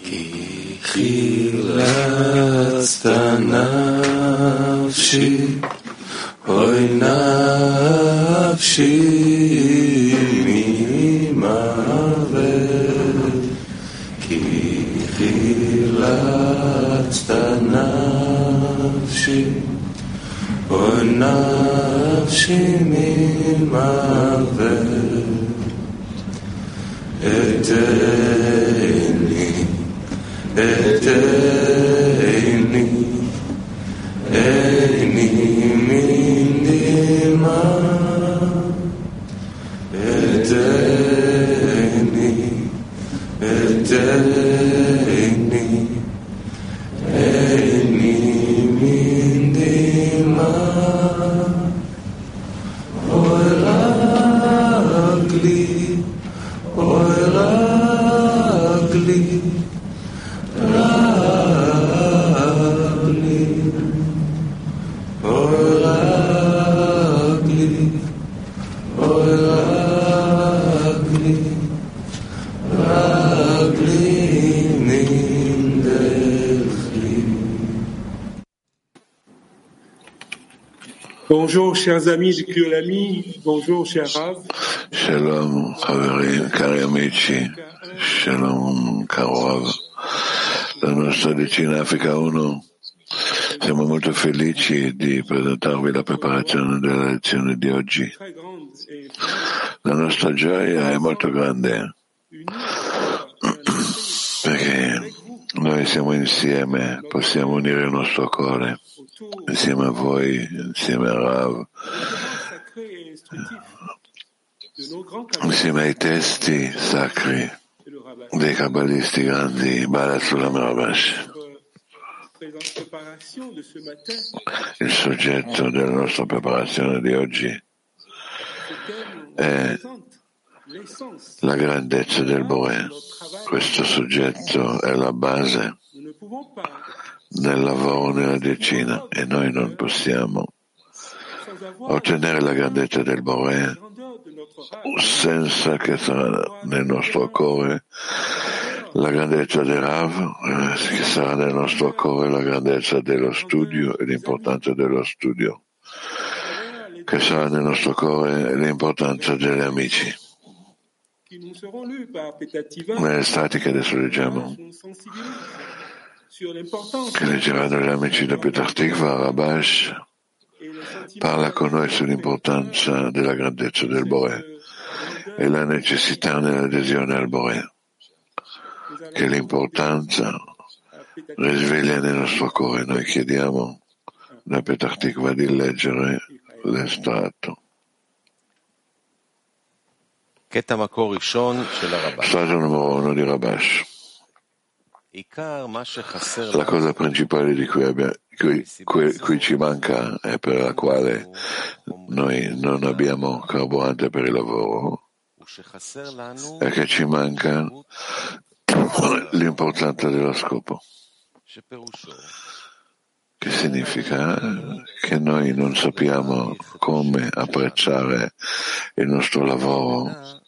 כי חילצת נפשי, אוי נפשי ממוות, כי חילצת נפשי, אוי נפשי ממוות. אתני, Eter. Bonjour, chers amis, scrive l'ami. Bonjour, cher Rav. Shalom, cari amici. Shalom, caro Rav. La nostra decina Africa 1. Siamo molto felici di presentarvi la preparazione della lezione di oggi. La nostra gioia è molto grande perché noi siamo insieme, possiamo unire il nostro cuore insieme a voi, insieme a Rav, insieme ai testi sacri dei kabbalisti grandi, Bala Sulam Rabash. Il soggetto della nostra preparazione di oggi l'essence la grandezza del Boe. Questo soggetto è la base Nous ne pouvons pas, del lavoro nella decina e noi non possiamo ottenere la grandezza del Rav, senza che sarà nel nostro cuore la grandezza del Rav, eh, che sarà nel nostro cuore la grandezza dello studio e l'importanza dello studio, che sarà nel nostro cuore l'importanza degli amici. Nelle stati che adesso leggiamo, che leggeranno gli amici da Petah Tikva, Rabash, parla con noi sull'importanza della grandezza del Bore e la necessità dell'adesione al Bore, che l'importanza risveglia nel nostro cuore. Noi chiediamo da Petah Tikva di leggere l'estratto. Stato numero uno di Rabash. La cosa principale di cui, abbia, cui, cui, cui, ci manca e per la quale noi non abbiamo carburante per il lavoro è che ci manca l'importanza dello scopo. Che significa che noi non sappiamo come apprezzare il nostro lavoro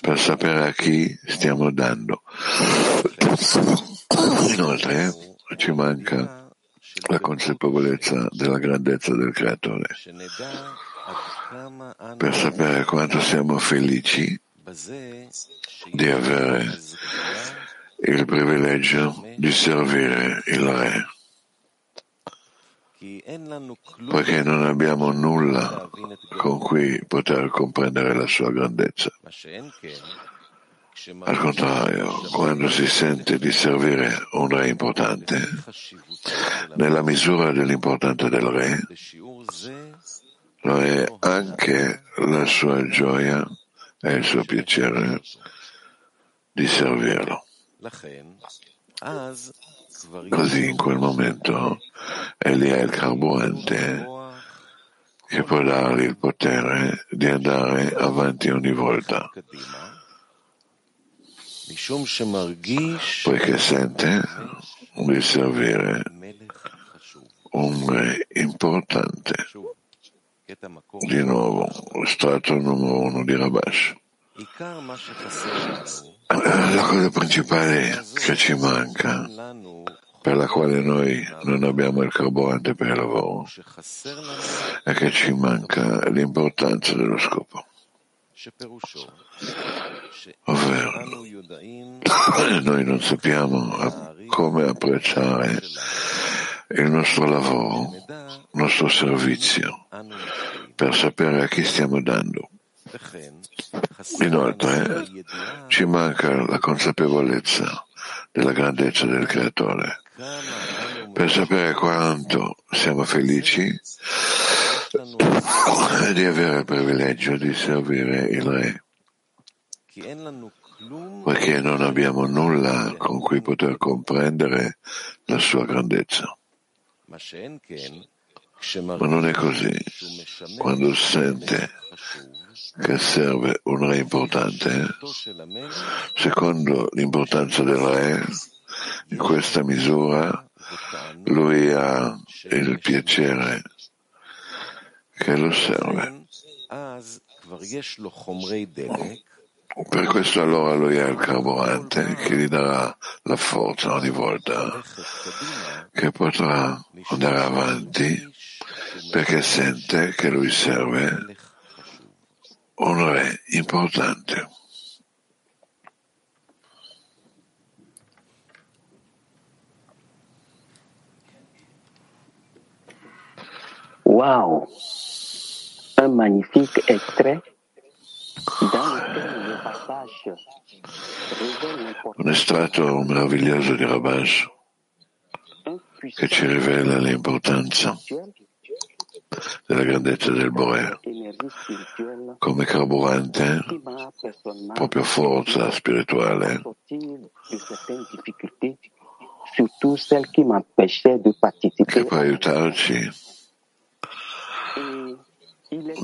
per sapere a chi stiamo dando. Inoltre ci manca la consapevolezza della grandezza del creatore per sapere quanto siamo felici di avere il privilegio di servire il Re poiché non abbiamo nulla con cui poter comprendere la sua grandezza. Al contrario, quando si sente di servire un re importante, nella misura dell'importanza del re, lo è anche la sua gioia e il suo piacere di servirlo. Così in quel momento egli è il carburante che può dargli il potere di andare avanti ogni volta. Poiché sente di servire un re importante. Di nuovo, stato numero uno di Rabash. La cosa principale che ci manca, per la quale noi non abbiamo il carburante per il lavoro, è che ci manca l'importanza dello scopo. Ovvero, noi non sappiamo come apprezzare il nostro lavoro, il nostro servizio, per sapere a chi stiamo dando. Inoltre, ci manca la consapevolezza della grandezza del Creatore per sapere quanto siamo felici di avere il privilegio di servire il Re, perché non abbiamo nulla con cui poter comprendere la sua grandezza. Ma non è così. Quando sente che serve un re importante, secondo l'importanza del re, in questa misura lui ha il piacere che lo serve. Per questo allora lui ha il carburante che gli darà la forza ogni volta che potrà andare avanti perché sente che lui serve un re importante. Wow, un magnifique extrait dans lequel le passage révèle Un estratto meraviglioso di Rabash che ci rivela l'importanza della grandezza del Borea come carburante, proprio forza spirituale che può aiutarci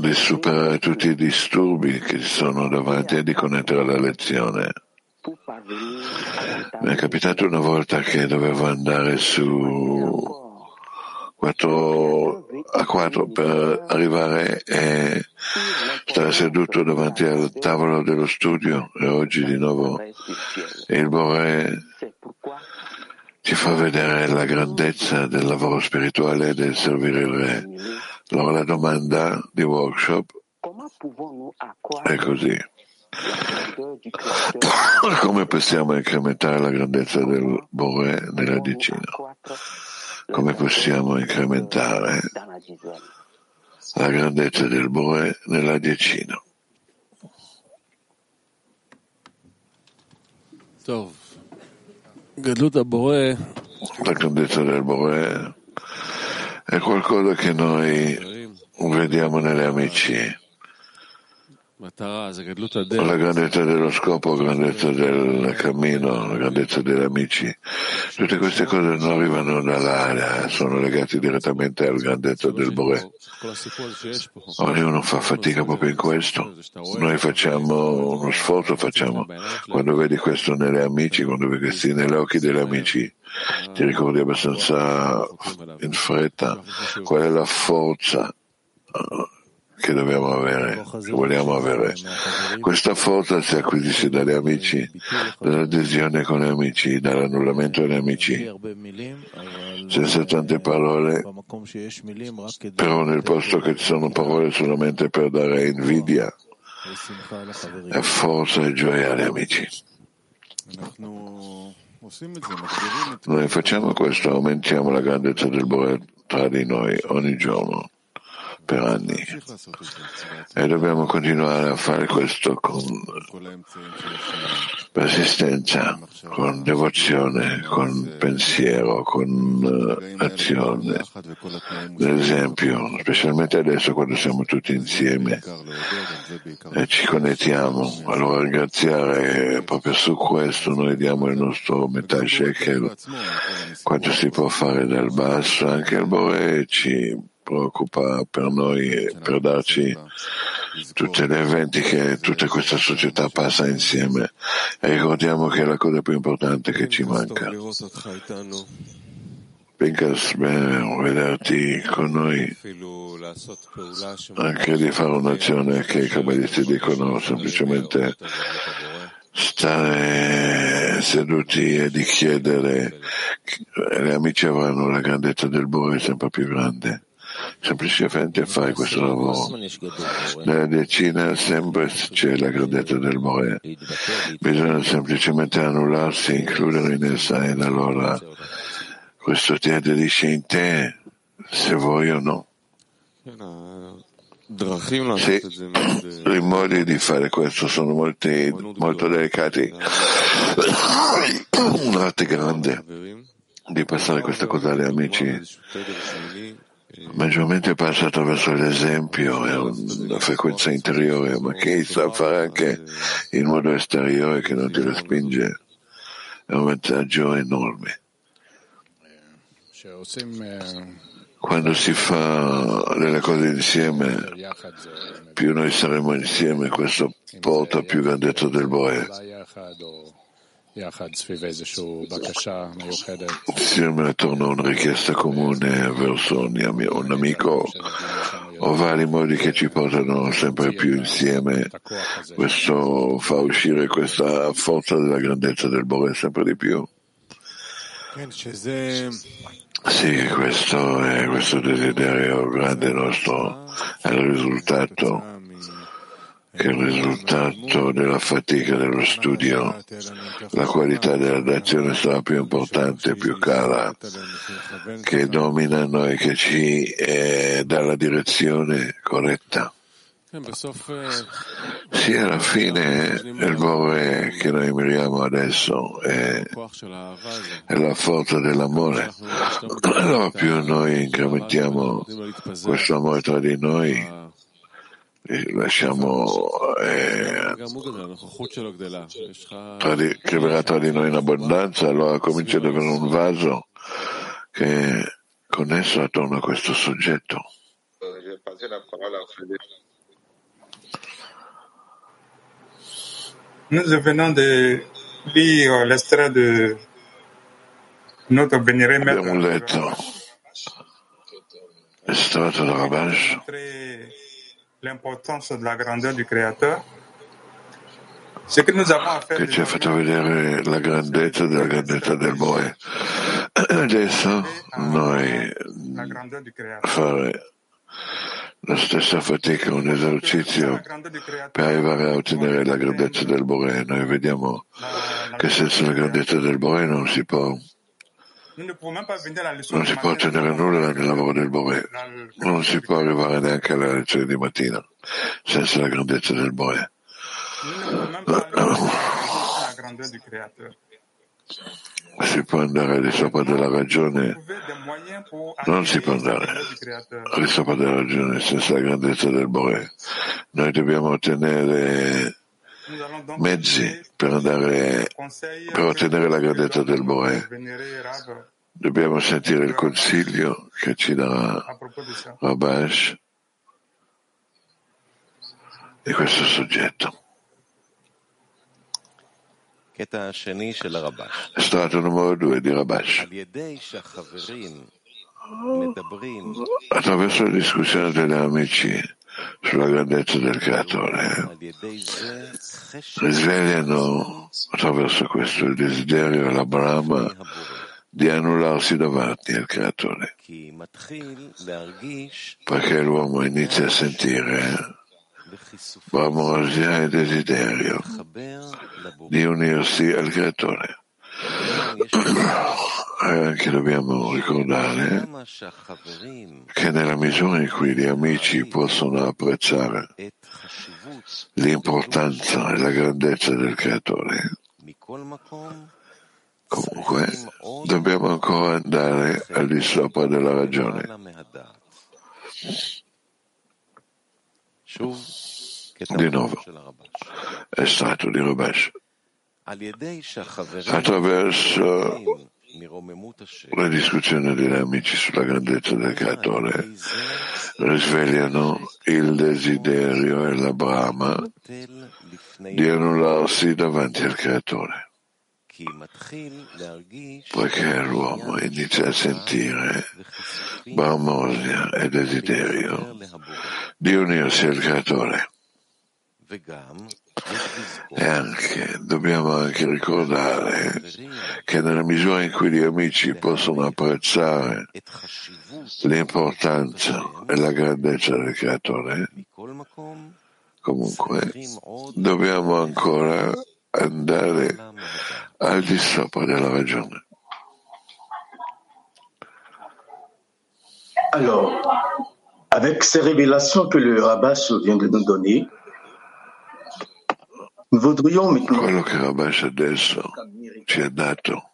di superare tutti i disturbi che ci sono davanti e di connettere alla lezione. Mi è capitato una volta che dovevo andare su 4 a 4 per arrivare e stare seduto davanti al tavolo dello studio e oggi di nuovo il Bore ci fa vedere la grandezza del lavoro spirituale e del servire il Re. Allora la domanda di workshop è così. Come possiamo incrementare la grandezza del Bore nella decina? come possiamo incrementare la grandezza del Boe nella decina. La grandezza del Boe è qualcosa che noi vediamo nelle amici. La grandezza dello scopo, la grandezza del cammino, la grandezza degli amici, tutte queste cose non arrivano dall'aria, eh, sono legate direttamente alla grandezza del Bore. Ognuno fa fatica proprio in questo. Noi facciamo uno sforzo, facciamo. Quando vedi questo negli amici, quando vedi questi negli occhi degli amici, ti ricordi abbastanza in fretta qual è la forza eh, che dobbiamo avere, che vogliamo avere. Questa forza si acquisisce dagli amici, dall'adesione con gli amici, dall'annullamento degli amici. Senza tante parole, però nel posto che ci sono parole solamente per dare invidia è forza e gioia agli amici. Noi facciamo questo, aumentiamo la grandezza del Bore tra di noi ogni giorno per anni e dobbiamo continuare a fare questo con persistenza, con devozione, con pensiero, con eh, azione. Per esempio, specialmente adesso quando siamo tutti insieme e ci connettiamo, allora ringraziare proprio su questo noi diamo il nostro metà shekel, quanto si può fare dal basso, anche il Bore ci preoccupa per noi per darci tutti gli eventi che tutta questa società passa insieme. E ricordiamo che è la cosa più importante che ci manca. Venga spero vederti con noi. Anche di fare un'azione che i cabalisti dicono semplicemente stare seduti e di chiedere, gli amici avranno la grandezza del Bore sempre più grande. Semplicemente fare questo lavoro. Nella decina sempre c'è la grandezza del Bore. Bisogna semplicemente annullarsi, includere in essa ed allora questo ti aderisce in te, se vuoi o no. Sì, i modi di fare questo sono molti, molto delicati. Un'arte grande di passare questa cosa agli amici. Maggiormente passa attraverso l'esempio, è una frequenza interiore, ma chi sa fare anche in modo esteriore che non ti respinge è un vantaggio enorme. Quando si fa delle cose insieme, più noi saremo insieme, questo porta più grandezza del Boe. Insieme attorno a una richiesta comune verso un amico. O vari modi che ci portano sempre più insieme, questo fa uscire questa forza della grandezza del Boe sempre di più. Sì, questo è questo desiderio grande nostro, è il risultato, il risultato della fatica dello studio. La qualità della d'azione sarà più importante, più cara, che domina noi, che ci eh, dà la direzione corretta. Sì, alla fine il Bore che noi miriamo adesso è la forza dell'amore. Allora più noi incrementiamo questo amore tra di noi, lasciamo eh, di, che verrà tra di noi in abbondanza, allora comincia ad avere un vaso che è connesso attorno a questo soggetto. Nous venons de lire l'extrait de notre béniré. Abbiamo letto estratto da Rabash l'importance de la grandeur du Créateur. Che ci ha fatto vedere la grandezza della grandezza del Boe. Adesso noi fare la stessa fatica, un esercizio per arrivare a ottenere la grandezza del Bore. Noi vediamo che senza la grandezza del Bore non si può, non si può ottenere nulla nel lavoro del Bore. La- Non si può arrivare neanche alla lezione di mattina senza la grandezza del Créateur. Si può andare al di sopra della ragione, non si può andare al di sopra della ragione senza la grandezza del Bore. Noi dobbiamo ottenere mezzi per, andare, per ottenere la grandezza del Boe. Dobbiamo sentire il consiglio che ci darà Rabash di questo soggetto. Strato numero due di Rabash. Mm. attraverso la discussione degli amici sulla grandezza del creatore eh. risvegliano attraverso questo il desiderio alla Brahma di annullarsi davanti al creatore. Perché l'uomo inizia a sentire eh, Brahma il desiderio di unirsi al creatore. Eh, anche dobbiamo ricordare che nella misura in cui gli amici possono apprezzare l'importanza e la grandezza del creatore, comunque dobbiamo ancora andare al di sopra della ragione. Di nuovo, è stato di Rubesh. Attraverso la discussione degli amici sulla grandezza del creatore risvegliano il desiderio e la brama di annullarsi davanti al creatore. poiché l'uomo inizia a sentire brahmosia e desiderio di unirsi al creatore. E anche, dobbiamo anche ricordare che nella misura in cui gli amici possono apprezzare l'importanza e la grandezza del creatore, comunque dobbiamo ancora andare al di sopra della ragione. Alors, avec ces révélations que le Rabash vient de nous donner, Quello che Rabash adesso ci ha dato,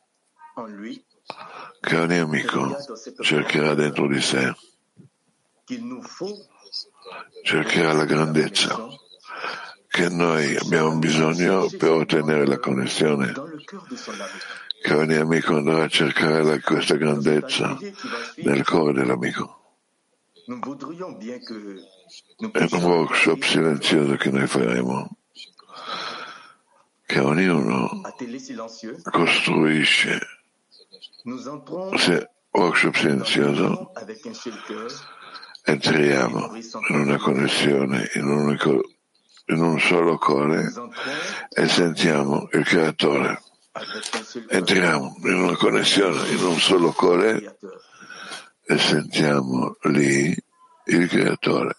che ogni amico cercherà dentro di sé, cercherà la grandezza che noi abbiamo bisogno per ottenere la connessione, che ogni amico andrà a cercare la- questa grandezza nel cuore dell'amico. È un workshop silenzioso che noi faremo, che ognuno costruisce, se workshop silenzioso, entriamo in una connessione, in un, unico- in un solo cuore e sentiamo il creatore. Entriamo in una connessione, in un solo cuore e sentiamo lì il creatore.